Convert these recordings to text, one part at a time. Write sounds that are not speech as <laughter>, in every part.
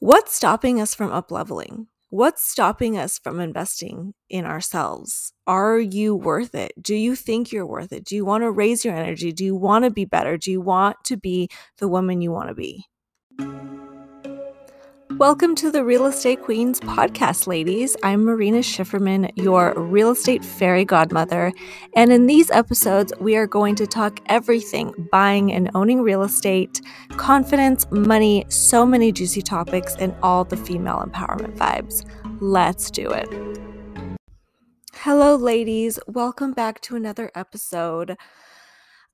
What's stopping us from upleveling? What's stopping us from investing in ourselves? Are you worth it? Do you think you're worth it? Do you want to raise your energy? Do you want to be better? Do you want to be the woman you want to be? Welcome to the Real Estate Queens podcast, ladies. I'm Marina Schifferman, your real estate fairy godmother. And in these episodes, we are going to talk everything buying and owning real estate, confidence, money, so many juicy topics, and all the female empowerment vibes. Let's do it. Hello, ladies. Welcome back to another episode.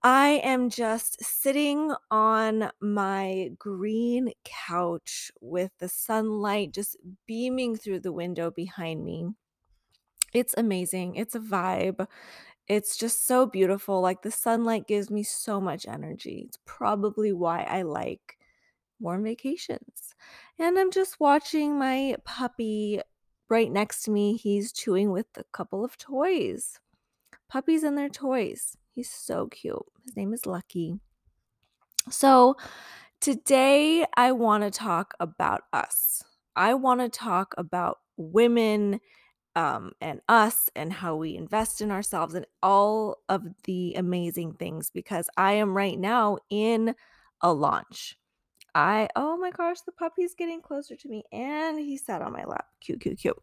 I am just sitting on my green couch with the sunlight just beaming through the window behind me. It's amazing. It's a vibe. It's just so beautiful. Like the sunlight gives me so much energy. It's probably why I like warm vacations. And I'm just watching my puppy right next to me. He's chewing with a couple of toys. Puppies and their toys. He's so cute. His name is Lucky. So, today I want to talk about us. I want to talk about women um, and us and how we invest in ourselves and all of the amazing things because I am right now in a launch. I, oh my gosh, the puppy's getting closer to me and he sat on my lap. Cute, cute, cute.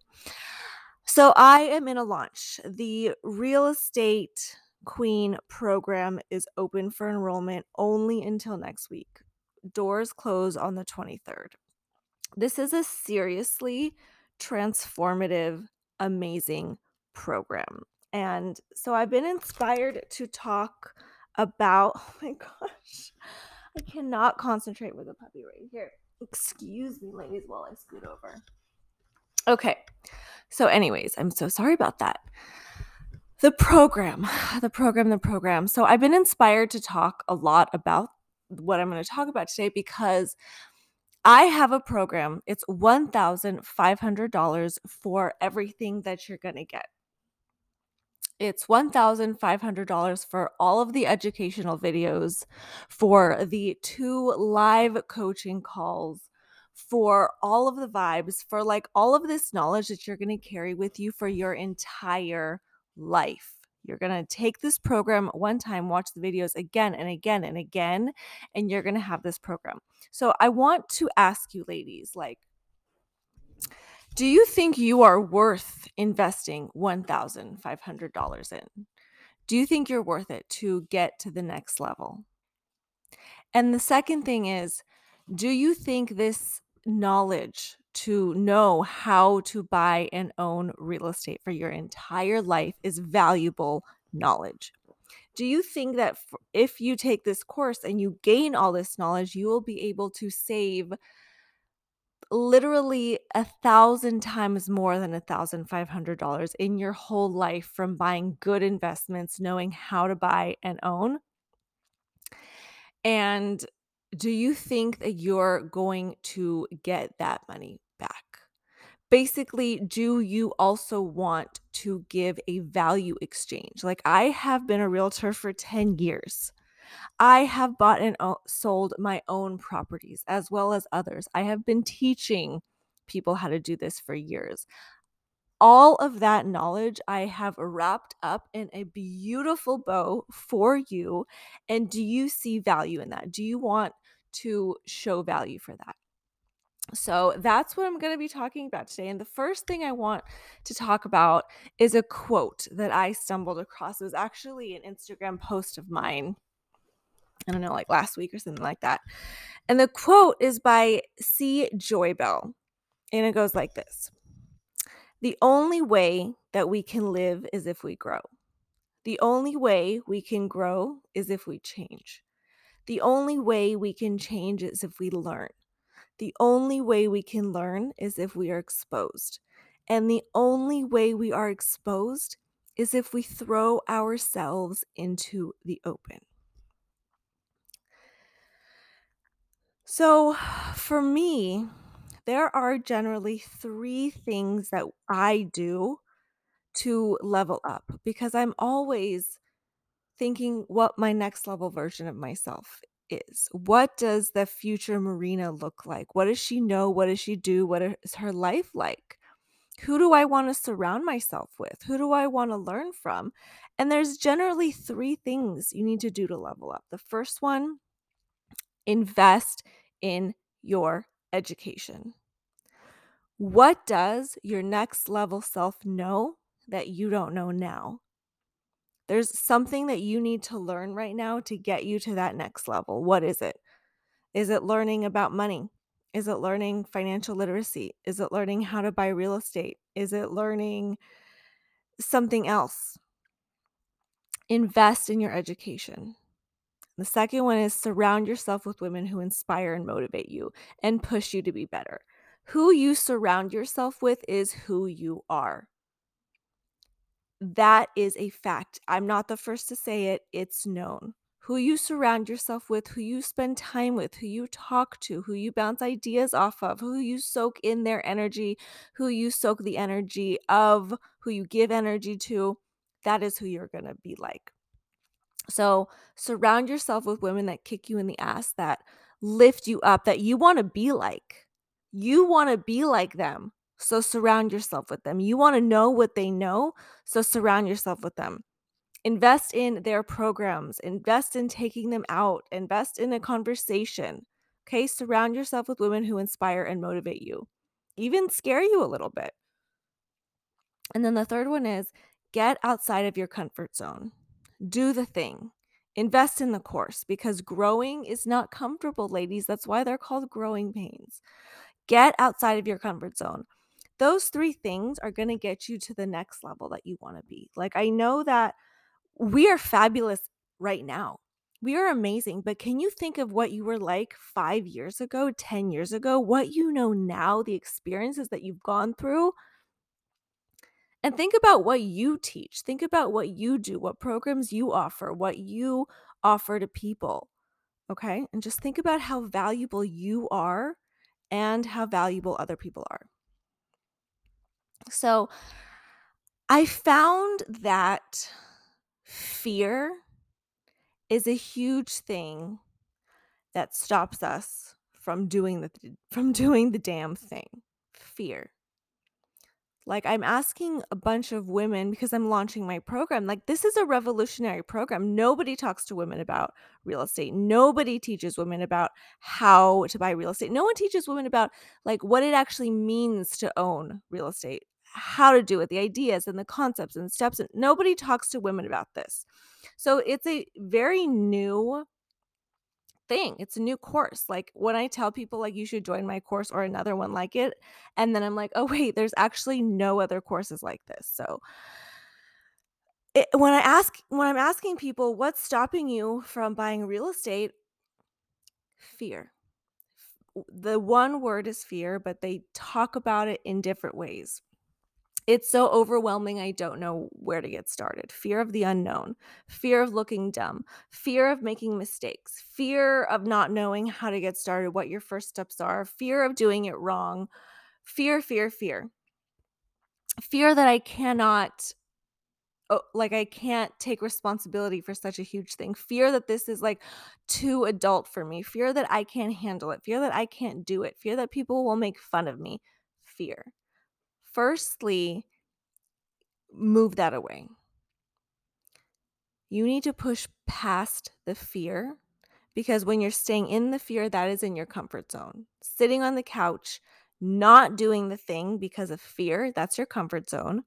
So I am in a launch. The real estate Queen program is open for enrollment only until next week. Doors close on the 23rd. This is a seriously transformative, amazing program. And so I've been inspired to talk about, <laughs> oh my gosh, I cannot concentrate with a puppy right here. Excuse me, ladies, while I scoot over. Okay. So, anyways, I'm so sorry about that the program, <sighs> the program, the program. So I've been inspired to talk a lot about what I'm going to talk about today because I have a program. It's $1,500 for everything that you're going to get. It's $1,500 for all of the educational videos, for the two live coaching calls, for all of the vibes, for like all of this knowledge that you're going to carry with you for your entire life. You're going to take this program one time, watch the videos again and again and again, and you're going to have this program. So I want to ask you, ladies, like, do you think you are worth investing $1,500 in? Do you think you're worth it to get to the next level? And the second thing is, do you think this knowledge to know how to buy and own real estate for your entire life is valuable knowledge. Do you think that if you take this course and you gain all this knowledge, you will be able to save literally a thousand times more than a thousand five hundred dollars in your whole life from buying good investments, knowing how to buy and own? And do you think that you're going to get that money back? Basically, do you also want to give a value exchange? Like, I have been a realtor for 10 years. I have bought and sold my own properties as well as others. I have been teaching people how to do this for years all of that knowledge I have wrapped up in a beautiful bow for you. And do you see value in that? Do you want to show value for that? So that's what I'm going to be talking about today. And the first thing I want to talk about is a quote that I stumbled across. It was actually an Instagram post of mine. I don't know, like last week or something like that. And the quote is by C. Joy Bell. And it goes like this the only way that we can live is if we grow. The only way we can grow is if we change. The only way we can change is if we learn. The only way we can learn is if we are exposed. And the only way we are exposed is if we throw ourselves into the open. So, for me, there are generally three things that I do to level up because I'm always thinking what my next level version of myself is. What does the future Marina look like? What does she know? What does she do? What is her life like? Who do I want to surround myself with? Who do I want to learn from? And there's generally three things you need to do to level up. The first one, invest in your education. What does your next level self know that you don't know now? There's something that you need to learn right now to get you to that next level. What is it? Is it learning about money? Is it learning financial literacy? Is it learning how to buy real estate? Is it learning something else? Invest in your education. The second one is surround yourself with women who inspire and motivate you and push you to be better. Who you surround yourself with is who you are. That is a fact. I'm not the first to say it, it's known. Who you surround yourself with, who you spend time with, who you talk to, who you bounce ideas off of, who you soak in their energy, who you soak the energy of, who you give energy to, that is who you're going to be like. So surround yourself with women that kick you in the ass, that lift you up, that you want to be like. You want to be like them. So surround yourself with them. You want to know what they know. So surround yourself with them. Invest in their programs, invest in taking them out, invest in a conversation. Okay. Surround yourself with women who inspire and motivate you, even scare you a little bit. And then the third one is get outside of your comfort zone do the thing. Invest in the course because growing is not comfortable, ladies. That's why they're called growing pains. Get outside of your comfort zone. Those three things are going to get you to the next level that you want to be. Like, I know that we are fabulous right now. We are amazing, but can you think of what you were like five years ago, 10 years ago, what you know now, the experiences that you've gone through? And think about what you teach. Think about what you do, what programs you offer, what you offer to people. Okay. And just think about how valuable you are and how valuable other people are. So I found that fear is a huge thing that stops us from doing the from doing the damn thing. Fear. Like, I'm asking a bunch of women because I'm launching my program. Like, this is a revolutionary program. Nobody talks to women about real estate. Nobody teaches women about how to buy real estate. No one teaches women about like what it actually means to own real estate, how to do it, the ideas and the concepts and steps. Nobody talks to women about this. So, it's a very new thing. It's a new course. Like when I tell people like you should join my course or another one like it, and then I'm like, oh wait, there's actually no other courses like this. So it, when I ask when I'm asking people what's stopping you from buying real estate, fear. The one word is fear, but they talk about it in different ways it's so overwhelming i don't know where to get started. Fear of the unknown fear of looking dumb fear of making mistakes fear of not knowing how to get started what your first steps are fear of doing it wrong fear fear fear. Fear that i cannot oh, like i can't take responsibility for such a huge thing. Fear that this is like too adult for me. Fear that i can't handle it. Fear that i can't do it. Fear that people will make fun of me. Fear firstly, move that away. You need to push past the fear because when you're staying in the fear, that is in your comfort zone. Sitting on the couch, not doing the thing because of fear, that's your comfort zone.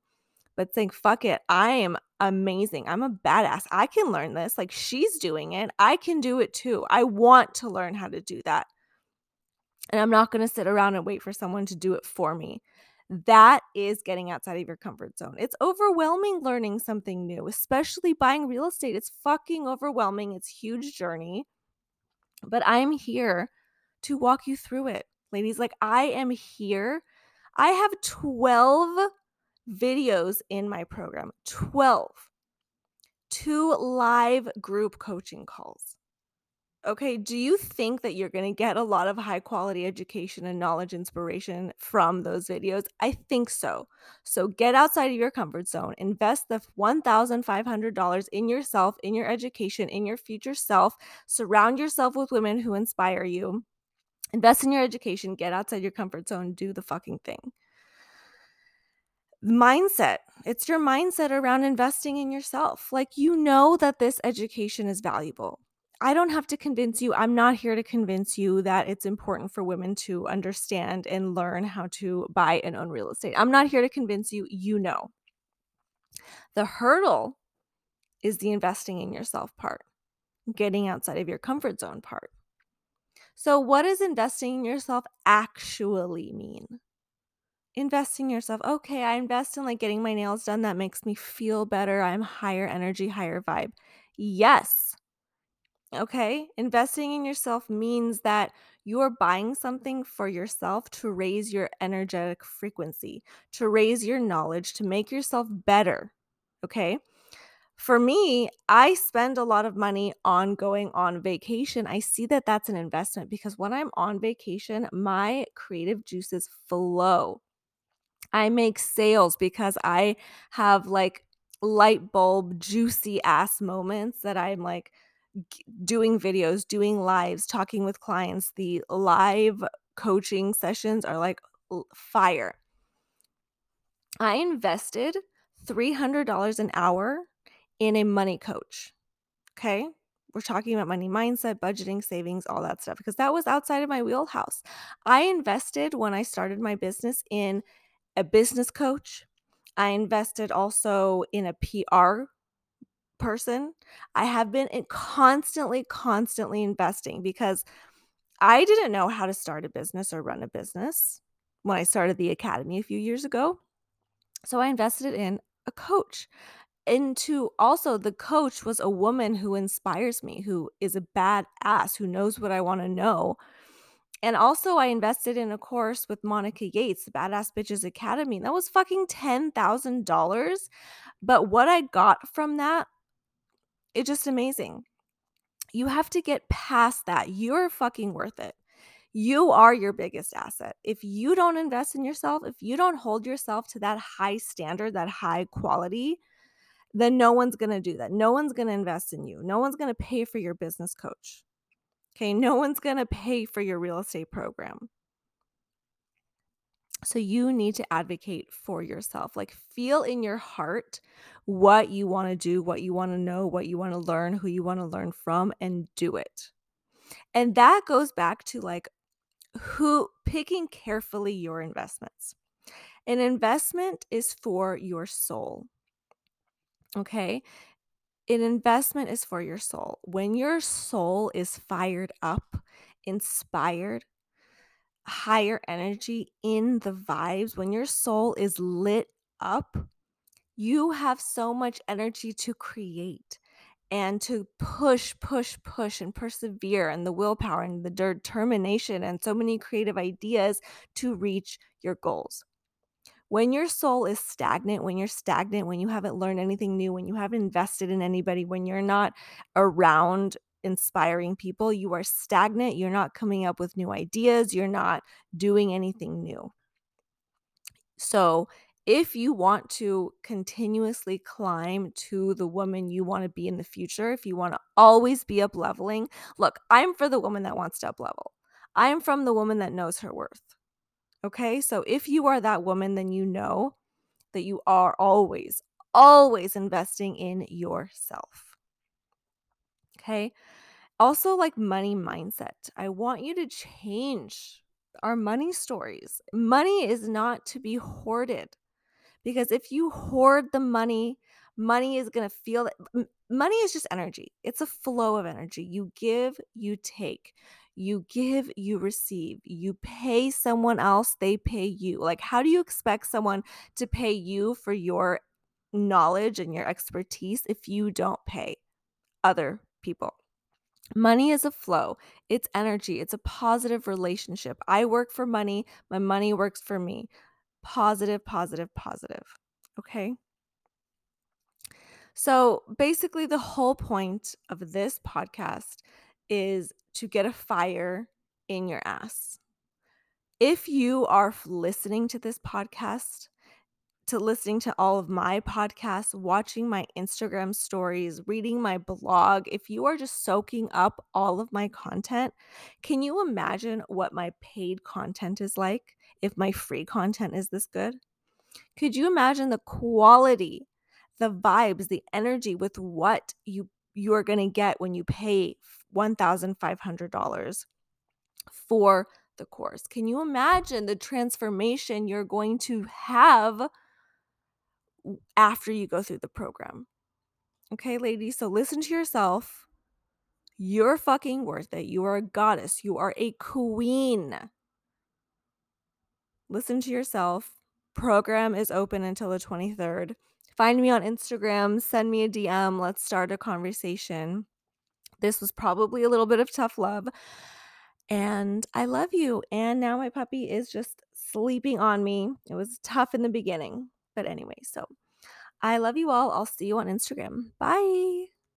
But saying, fuck it, I am amazing. I'm a badass. I can learn this. Like she's doing it. I can do it too. I want to learn how to do that. And I'm not going to sit around and wait for someone to do it for me that is getting outside of your comfort zone. It's overwhelming learning something new, especially buying real estate. It's fucking overwhelming. It's huge journey. But I'm here to walk you through it. Ladies, like I am here. I have 12 videos in my program. 12. Two live group coaching calls. Okay, do you think that you're going to get a lot of high quality education and knowledge inspiration from those videos? I think so. So get outside of your comfort zone, invest the $1,500 in yourself, in your education, in your future self, surround yourself with women who inspire you. Invest in your education, get outside your comfort zone, do the fucking thing mindset. It's your mindset around investing in yourself. Like, you know that this education is valuable. I don't have to convince you. I'm not here to convince you that it's important for women to understand and learn how to buy and own real estate. I'm not here to convince you. You know. The hurdle is the investing in yourself part, getting outside of your comfort zone part. So, what does investing in yourself actually mean? investing yourself. Okay, I invest in like getting my nails done. That makes me feel better. I'm higher energy, higher vibe. Yes. Okay, investing in yourself means that you're buying something for yourself to raise your energetic frequency, to raise your knowledge, to make yourself better. Okay. For me, I spend a lot of money on going on vacation. I see that that's an investment because when I'm on vacation, my creative juices flow. I make sales because I have like light bulb juicy ass moments that I'm like doing videos, doing lives, talking with clients. The live coaching sessions are like fire. I invested $300 an hour in a money coach. Okay. We're talking about money mindset, budgeting, savings, all that stuff, because that was outside of my wheelhouse. I invested when I started my business in a business coach. I invested also in a PR person. I have been constantly, constantly investing because I didn't know how to start a business or run a business when I started the academy a few years ago. So I invested in a coach. Into also, the coach was a woman who inspires me, who is a badass, who knows what I want to know and also, I invested in a course with Monica Yates, the Badass Bitches Academy. And that was fucking $10,000. But what I got from that, it's just amazing. You have to get past that. You're fucking worth it. You are your biggest asset. If you don't invest in yourself, if you don't hold yourself to that high standard, that high quality, then no one's going to do that. No one's going to invest in you. No one's going to pay for your business coach. Okay, no one's going to pay for your real estate program. So you need to advocate for yourself. Like feel in your heart what you want to do, what you want to know, what you want to learn, who you want to learn from and do it. And that goes back to like who picking carefully your investments. An investment is for your soul. Okay? An investment is for your soul. When your soul is fired up, inspired, higher energy in the vibes, when your soul is lit up, you have so much energy to create and to push, push, push, and persevere, and the willpower and the determination, and so many creative ideas to reach your goals. When your soul is stagnant, when you're stagnant, when you haven't learned anything new, when you haven't invested in anybody, when you're not around inspiring people, you are stagnant. You're not coming up with new ideas. You're not doing anything new. So, if you want to continuously climb to the woman you want to be in the future, if you want to always be up leveling, look, I'm for the woman that wants to up level. I'm from the woman that knows her worth. Okay. So if you are that woman, then you know that you are always, always investing in yourself. Okay. Also, like money mindset, I want you to change our money stories. Money is not to be hoarded because if you hoard the money, money is going to feel that money is just energy. It's a flow of energy. You give, you take. You give, you receive. You pay someone else, they pay you. Like, how do you expect someone to pay you for your knowledge and your expertise if you don't pay other people? Money is a flow. It's energy. It's a positive relationship. I work for money. My money works for me. Positive, positive, positive. Okay. So basically, the whole point of this podcast is to get a fire in your ass. If you are listening to this podcast, to listening to all of my podcasts, watching my Instagram stories, reading my blog, if you are just soaking up all of my content, can you imagine what my paid content is like if my free content is this good? Could you imagine the quality, the vibes, the energy with what you you're going to get when you pay $1,500 for the course? Can you imagine the transformation you're going to have after you go through the program? Okay, ladies, so listen to yourself. You're fucking worth it. You are a goddess. You are a queen. Listen to yourself. Program is open until the 23rd. Find me on Instagram, send me a DM, let's start a conversation. This was probably a little bit of tough love. And I love you. And now my puppy is just sleeping on me. It was tough in the beginning. But anyway, so I love you all. I'll see you on Instagram. Bye.